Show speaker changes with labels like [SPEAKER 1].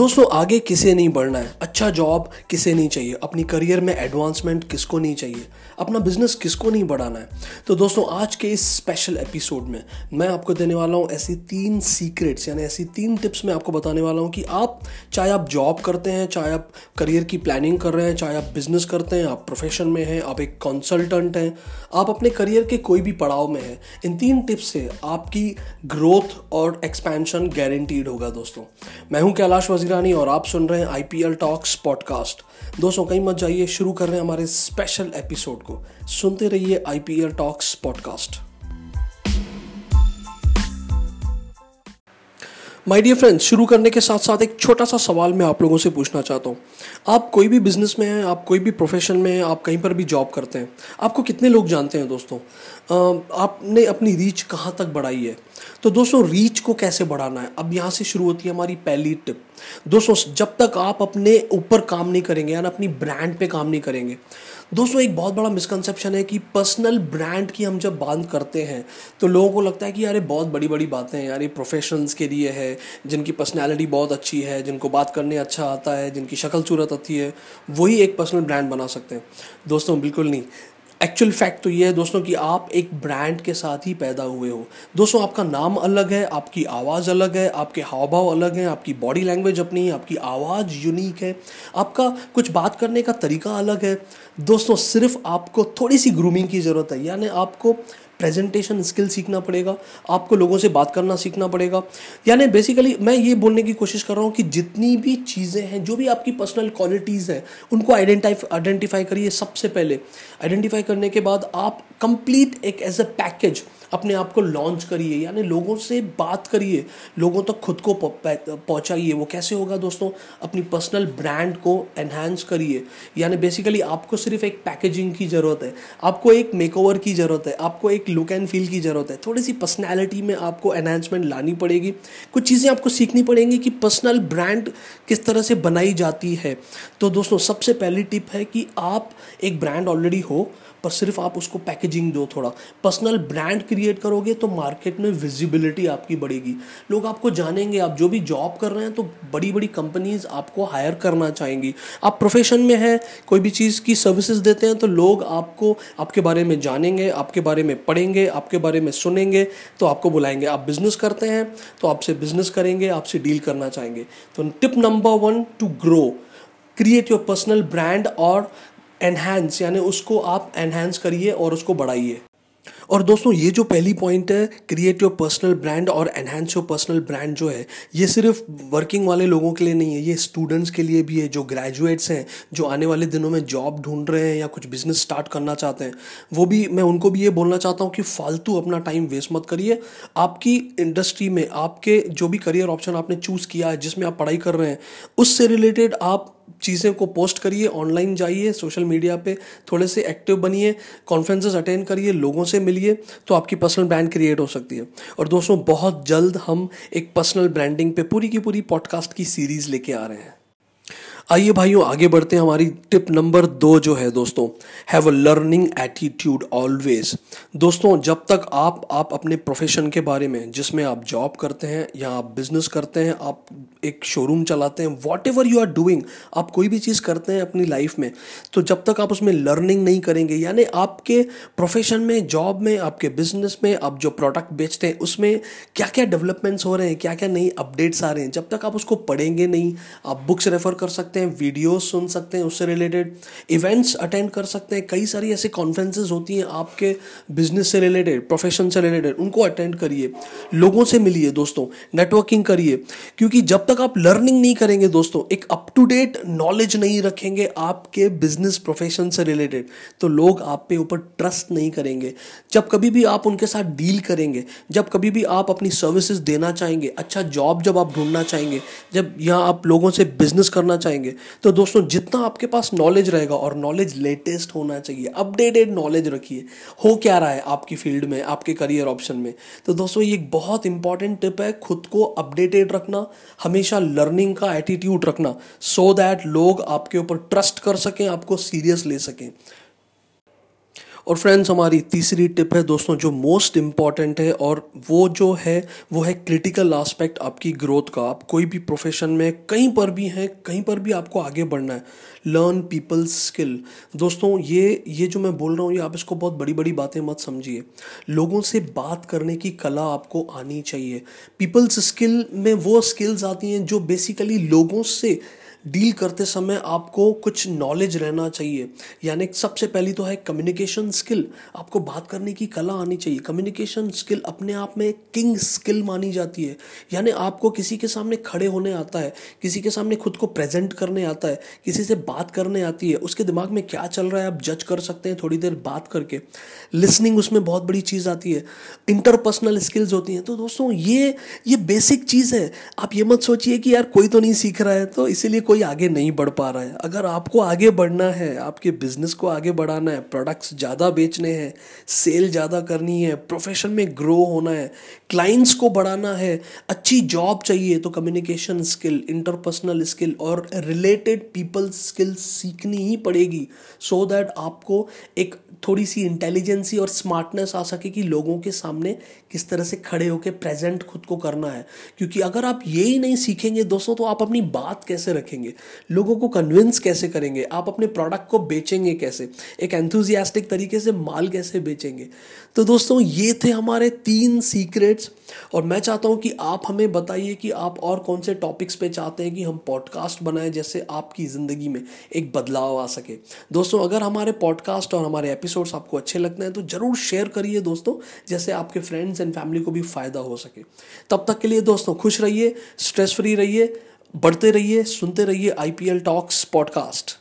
[SPEAKER 1] दोस्तों, आगे किसे नहीं बढ़ना है? अच्छा जॉब किसे नहीं चाहिए? अपनी करियर में एडवांसमेंट किसको नहीं चाहिए? अपना बिज़नेस किसको नहीं बढ़ाना है? तो दोस्तों, आज के इस स्पेशल एपिसोड में मैं आपको देने वाला हूँ ऐसी तीन सीक्रेट्स यानी ऐसी तीन टिप्स मैं आपको बताने वाला हूँ कि आप, चाहे आप जॉब करते हैं, चाहे आप करियर की प्लानिंग कर रहे हैं, चाहे आप बिज़नेस करते हैं, आप प्रोफेशन में हैं, आप एक कंसल्टेंट हैं, आप अपने करियर के कोई भी पड़ाव में हैं, इन तीन टिप्स से आपकी ग्रोथ और एक्सपेंशन गारंटीड होगा दोस्तों। मैं हूँ कैलाश वजीरानी और आप सुन रहे हैं I P L talks podcast दोस्तों, कहीं मत जाइए, शुरू कर रहे हैं हमारे स्पेशल एपिसोड को। सुनते रहिए I P L talks podcast my dear friends शुरू करने के साथ साथ एक छोटा सा सवाल मैं आप लोगों से पूछना चाहता हूँ। आप कोई भी बिज़नेस में हैं, आप कोई भी प्रोफेशन में हैं, आप कहीं पर भी जॉब करते हैं, आपको कितने लोग जानते हैं दोस्तों? आपने अपनी रीच कहाँ तक बढ़ाई है? तो दोस्तों रीच को कैसे बढ़ाना है? अब यहाँ से शुरू होती है हमारी पहली टिप दोस्तों, जब तक आप अपने ऊपर काम नहीं करेंगे, यानी अपनी ब्रांड पे काम नहीं करेंगे, दोस्तों, एक बहुत बड़ा मिसकंसेप्शन है कि पर्सनल ब्रांड की हम जब बात करते हैं तो लोगों को लगता है कि यार, ये बहुत बड़ी बड़ी बातें हैं, यार, ये प्रोफेशनल्स के लिए है, जिनकी पर्सनैलिटी बहुत अच्छी है, जिनको बात करने अच्छा आता है, जिनकी शक्ल सूरत अच्छी है, वही एक पर्सनल ब्रांड बना सकते हैं। दोस्तों, बिल्कुल नहीं। एक्चुअल फैक्ट तो ये है दोस्तों कि आप एक ब्रांड के साथ ही पैदा हुए हो। दोस्तों, आपका नाम अलग है, आपकी आवाज़ अलग है, आपके हाव भाव अलग हैं, आपकी बॉडी लैंग्वेज अपनी है आपकी आवाज़ यूनिक है। आपका कुछ बात करने का तरीका अलग है। दोस्तों, सिर्फ़ आपको थोड़ी सी ग्रूमिंग की ज़रूरत है, यानी आपको प्रेजेंटेशन स्किल सीखना पड़ेगा, आपको लोगों से बात करना सीखना पड़ेगा। यानी बेसिकली मैं ये बोलने की कोशिश कर रहा हूँ कि जितनी भी चीज़ें हैं, जो भी आपकी पर्सनल क्वालिटीज़ हैं, उनको आइडेंटिफाई आइडेंटिफाई करिए सबसे पहले। आइडेंटिफाई करने के बाद आप कंप्लीट एक एज अ पैकेज अपने आप को लॉन्च करिए, यानी लोगों से बात करिए, लोगों तक तो खुद को पहुंचाइए। वो कैसे होगा दोस्तों? अपनी पर्सनल ब्रांड को एनहेंस करिए। यानी बेसिकली आपको सिर्फ़ एक पैकेजिंग की ज़रूरत है। आपको एक मेकओवर की ज़रूरत है। आपको एक लुक एंड फील की ज़रूरत है। थोड़ी सी पर्सनैलिटी में आपको एनहेंसमेंट लानी पड़ेगी। कुछ चीज़ें आपको सीखनी पड़ेंगी कि पर्सनल ब्रांड किस तरह से बनाई जाती है। तो दोस्तों, सबसे पहली टिप है कि आप एक ब्रांड ऑलरेडी हो, पर सिर्फ़ आप उसको पैकेजिंग दो थोड़ा। पर्सनल ब्रांड क्रिएट करोगे तो मार्केट में विजिबिलिटी आपकी बढ़ेगी। लोग आपको जानेंगे, आप जो भी जॉब कर रहे हैं तो बड़ी बड़ी कंपनीज़ आपको हायर करना चाहेंगी। आप प्रोफेशन में हैं, कोई भी चीज़ की सर्विसेज़ देते हैं तो लोग आपको, आपके बारे में जानेंगे, आपके बारे में पढ़ेंगे, आपके बारे में सुनेंगे तो आपको बुलाएँगे। आप बिज़नेस करते हैं तो आपसे बिज़नेस करेंगे, आपसे डील करना चाहेंगे। तो tip number one to grow create your personal brand और एनहेंस यानी उसको आप एनहेंस करिए और उसको बढ़ाइए। और दोस्तों, ये जो पहली पॉइंट है क्रिएट योर पर्सनल ब्रांड और एनहेंस योर पर्सनल ब्रांड जो है, ये सिर्फ़ वर्किंग वाले लोगों के लिए नहीं है, ये स्टूडेंट्स के लिए भी है, जो ग्रेजुएट्स हैं, जो आने वाले दिनों में जॉब ढूंढ रहे हैं या कुछ बिज़नेस स्टार्ट करना चाहते हैं, वो भी, मैं उनको भी ये बोलना चाहता हूँ कि फालतू अपना टाइम वेस्ट मत करिए। आपकी इंडस्ट्री में, आपके जो भी करियर ऑप्शन आपने चूज़ किया है, जिसमें आप पढ़ाई कर रहे हैं, उससे रिलेटेड आप चीज़ें को पोस्ट करिए ऑनलाइन जाइए सोशल मीडिया पे थोड़े से एक्टिव बनिए कॉन्फ्रेंसेस अटेंड करिए, लोगों से मिलिए तो आपकी पर्सनल ब्रांड क्रिएट हो सकती है। और दोस्तों, बहुत जल्द हम एक पर्सनल ब्रांडिंग पे पूरी की पूरी पॉडकास्ट की सीरीज़ लेके आ रहे हैं। आइए भाइयों, आगे बढ़ते हैं हमारी टिप नंबर दो जो है दोस्तों। Have a learning attitude always दोस्तों, जब तक आप आप अपने प्रोफेशन के बारे में, जिसमें आप जॉब करते हैं या आप बिज़नेस करते हैं, आप एक शोरूम चलाते हैं whatever you are doing आप कोई भी चीज़ करते हैं अपनी लाइफ में तो जब तक आप उसमें लर्निंग नहीं करेंगे, यानी आपके प्रोफेशन में जॉब में, आपके बिज़नेस में, आप जो प्रोडक्ट बेचते हैं, उसमें क्या क्या डेवलपमेंट्स हो रहे हैं क्या क्या नई अपडेट्स आ रहे हैं, जब तक आप उसको पढ़ेंगे नहीं, आप बुक्स रेफर कर सकते हैं वीडियोस सुन सकते हैं, उससे रिलेटेड इवेंट्स अटेंड कर सकते हैं। कई सारी ऐसी कॉन्फ्रेंसेज होती हैं आपके बिज़नेस से रिलेटेड प्रोफेशन से रिलेटेड उनको अटेंड करिए, लोगों से मिलिए दोस्तों नेटवर्किंग करिए। क्योंकि जब तक आप लर्निंग नहीं करेंगे दोस्तों, एक अप टू डेट नॉलेज नहीं रखेंगे आपके बिज़नेस प्रोफेशन से रिलेटेड तो लोग आप पे ऊपर ट्रस्ट नहीं करेंगे। जब कभी भी आप उनके साथ डील करेंगे, जब कभी भी आप अपनी सर्विसेज़ देना चाहेंगे अच्छा जॉब जब आप ढूंढना चाहेंगे, जब यहाँ आप लोगों से बिज़नेस करना चाहेंगे तो दोस्तों, जितना आपके पास नॉलेज रहेगा और नॉलेज लेटेस्ट होना चाहिए अपडेटेड नॉलेज रखिए, हो क्या रहा है आपकी फ़ील्ड में, आपके करियर ऑप्शन में। तो दोस्तों, ये एक बहुत इंपॉर्टेंट टिप है, खुद को अपडेटेड रखना, हमेशा लर्निंग का एटीट्यूड रखना सो so दैट लोग आपके ऊपर ट्रस्ट कर सकें, आपको सीरियस ले सकें। और फ्रेंड्स हमारी तीसरी टिप है दोस्तों, जो मोस्ट इंपॉर्टेंट है और वो जो है, वो है क्रिटिकल आस्पेक्ट आपकी ग्रोथ का। आप कोई भी प्रोफेशन में कहीं पर भी हैं, कहीं पर भी आपको आगे बढ़ना है। लर्न पीपल स्किल दोस्तों, ये ये जो मैं बोल रहा हूँ, ये आप इसको बहुत बड़ी बड़ी बातें मत समझिए। लोगों से बात करने की कला आपको आनी चाहिए। पीपल्स स्किल में वो स्किल्स आती हैं जो बेसिकली लोगों से डील करते समय आपको कुछ नॉलेज रहना चाहिए। यानी सबसे पहली तो है कम्युनिकेशन स्किल आपको बात करने की कला आनी चाहिए। कम्युनिकेशन स्किल अपने आप में किंग स्किल मानी जाती है। यानी आपको किसी के सामने खड़े होने आता है, किसी के सामने खुद को प्रेजेंट करने आता है, किसी से बात करने आती है, उसके दिमाग में क्या चल रहा है आप जज कर सकते हैं थोड़ी देर बात करके। लिसनिंग उसमें बहुत बड़ी चीज़ आती है। इंटरपर्सनल स्किल्स होती हैं। तो दोस्तों, ये ये बेसिक चीज़ है। आप ये मत सोचिए कि यार कोई तो नहीं सीख रहा है। तो इसीलिए कोई आगे नहीं बढ़ पा रहा है। अगर आपको आगे बढ़ना है, आपके बिज़नेस को आगे बढ़ाना है प्रोडक्ट्स ज़्यादा बेचने हैं सेल ज़्यादा करनी है प्रोफेशन में ग्रो होना है क्लाइंट्स को बढ़ाना है, अच्छी जॉब चाहिए तो कम्युनिकेशन स्किल इंटरपर्सनल स्किल और रिलेटेड पीपल स्किल सीखनी ही पड़ेगी। सो so दैट आपको एक थोड़ी सी इंटेलिजेंसी और स्मार्टनेस आ सके कि लोगों के सामने किस तरह से खड़े होकर प्रेजेंट खुद को करना है। क्योंकि अगर आप ये ही नहीं सीखेंगे, दोस्तों तो आप अपनी बात कैसे रखेंगे? लोगों को कन्विंस कैसे करेंगे? आप अपने प्रोडक्ट को बेचेंगे कैसे? एक एंथुजियास्टिक तरीके से माल कैसे बेचेंगे? तो दोस्तों, ये थे हमारे तीन सीक्रेट्स और मैं चाहता हूँ कि आप हमें बताइए कि आप और कौन से टॉपिक्स पे चाहते हैं कि हम पॉडकास्ट बनाएँ जैसे आपकी ज़िंदगी में एक बदलाव आ सके। दोस्तों, अगर हमारे पॉडकास्ट और हमारे एपिसोड्स आपको अच्छे लगते हैं तो ज़रूर शेयर करिए दोस्तों जैसे आपके फ्रेंड्स एंड फैमिली को भी फ़ायदा हो सके। तब तक के लिए दोस्तों, खुश रहिए स्ट्रेस फ्री रहिए बढ़ते रहिए सुनते रहिए I P L talks podcast